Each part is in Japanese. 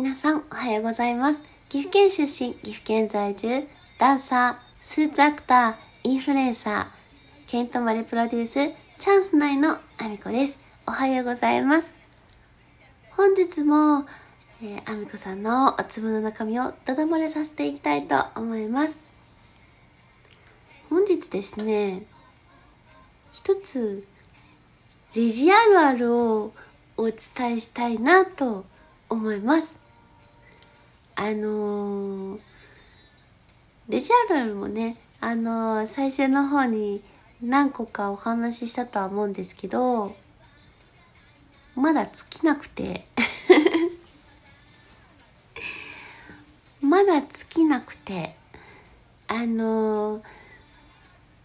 皆さんおはようございます。岐阜県出身岐阜県在住ダンサースーツアクターインフルエンサーケントマリプロデュースチャンス内のあみこです。おはようございます。本日も、えー、あみこさんのお粒の中身をだだ漏れさせていきたいと思います。本日ですね一つレジあるあるをお伝えしたいなと思います。あのー、レジあるあるもね、あのー、最初の方に何個かお話ししたとは思うんですけど、まだ尽きなくて。まだ尽きなくて、あのー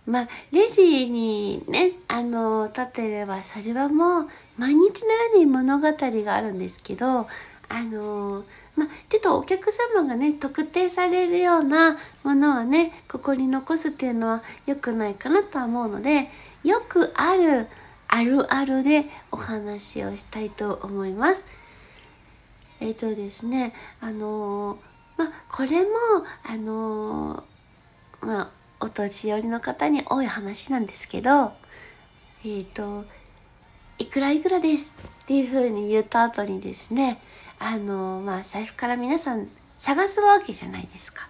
まあ、レジにね、あの、立てれば、それはもう、毎日のように物語があるんですけど、あの、まあ、ちょっとお客様がね、特定されるようなものはね、ここに残すっていうのは良くないかなとは思うので、よくあるあるあるでお話をしたいと思います。えっ、ー、とですね、あのまあ、これも、あのまあ、お年寄りの方に多い話なんですけど、えっ、と、いくらいくらですっていう風に言った後にですね、あの、まあ、財布から皆さん探すわけじゃないですか。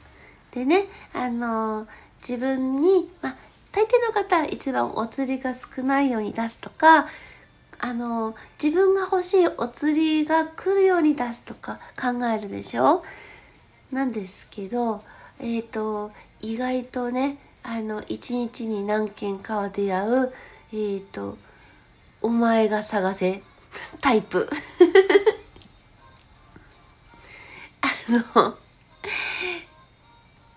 でね、あの、自分に、まあ、大抵の方は一番お釣りが少ないように出すとか、あの、自分が欲しいお釣りが来るように出すとか考えるでしょ？なんですけど、えっ、ー、と、意外とね、あの、一日に何件かは出会う、えっ、ー、と、お前が探せタイプ。の、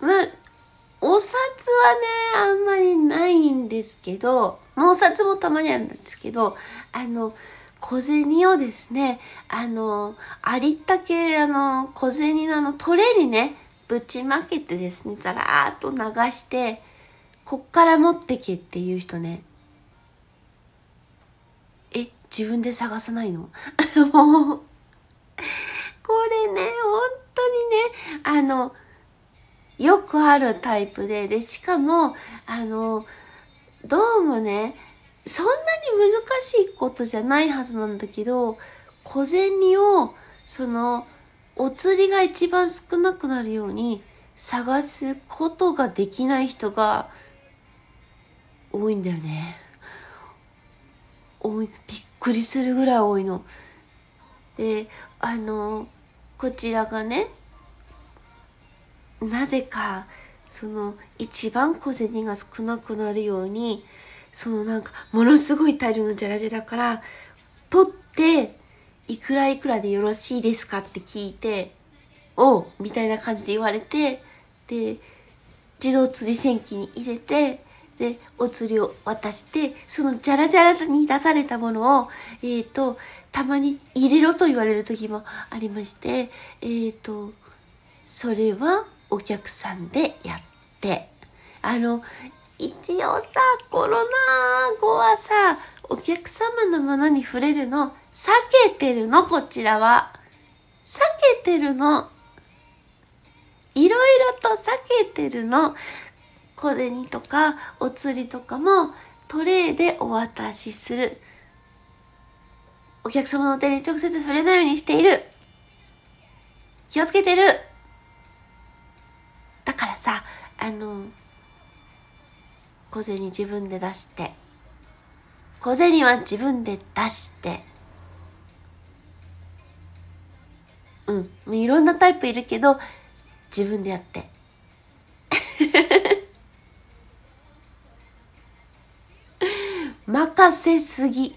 まあ、お札はね、あんまりないんですけど、まあ、お札もたまにあるんですけど、あの、小銭をですね、あの、ありったけ、あの、小銭のあのトレーにね、ぶちまけてですね、ザラーっと流して、こっから持ってけっていう人ね。え、自分で探さないの？もう、これね、本当にね、あの、よくあるタイプで、で、しかも、あの、どうもね、そんなに難しいことじゃないはずなんだけど、小銭を、その、お釣りが一番少なくなるように探すことができない人が多いんだよね。多いびっくりするぐらい多いの。であのこちらがねなぜかその一番小銭が少なくなるようにそのなんかものすごい大量のジャラジャラから取っていくらいくらでよろしいですかって聞いておみたいな感じで言われてで自動釣り線機に入れてで、お釣りを渡して、そのジャラジャラに出されたものを、えっ、ー、と、たまに入れろと言われる時もありまして、えっ、ー、と、それはお客さんでやって、あの、一応さ、コロナ後はさ、お客様のものに触れるの、避けてるの、こちらは。避けてるの。いろいろと避けてるの。小銭とかお釣りとかもトレイでお渡しする。お客様の手に直接触れないようにしている。気をつけてる。だからさ、あの、小銭自分で出して、小銭は自分で出して、うん、いろんなタイプいるけど、自分でやって。任せすぎ。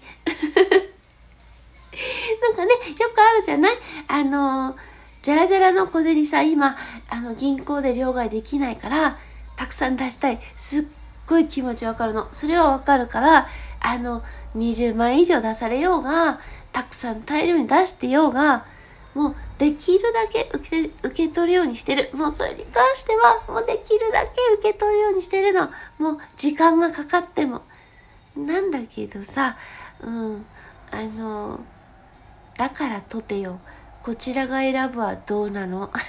なんかね、よくあるじゃない？あの、じゃらじゃらの小銭さ、今、あの、銀行で両替できないから、たくさん出したい。すっごい気持ちわかるの。それはわかるから、あの、20万以上出されようが、たくさん大量に出してようが、もうできるだけ受け受け取るようにしてる。もうそれに関しては、もうできるだけ受け取るようにしてるの。もう時間がかかっても。なんだけどさ、うん、あの、だからとてよ、こちらが選ぶはどうなの？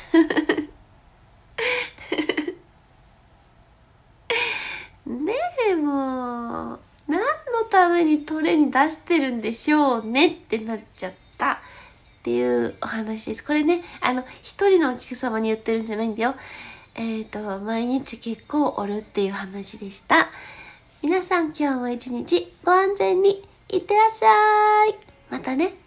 ねえもう何のためにトレに出してるんでしょうねってなっちゃったっていうお話です。これねあの一人のお客様に言ってるんじゃないんだよ。えっ、ー、と毎日結構おるっていう話でした。皆さん今日も一日ご安全にいってらっしゃい。またね。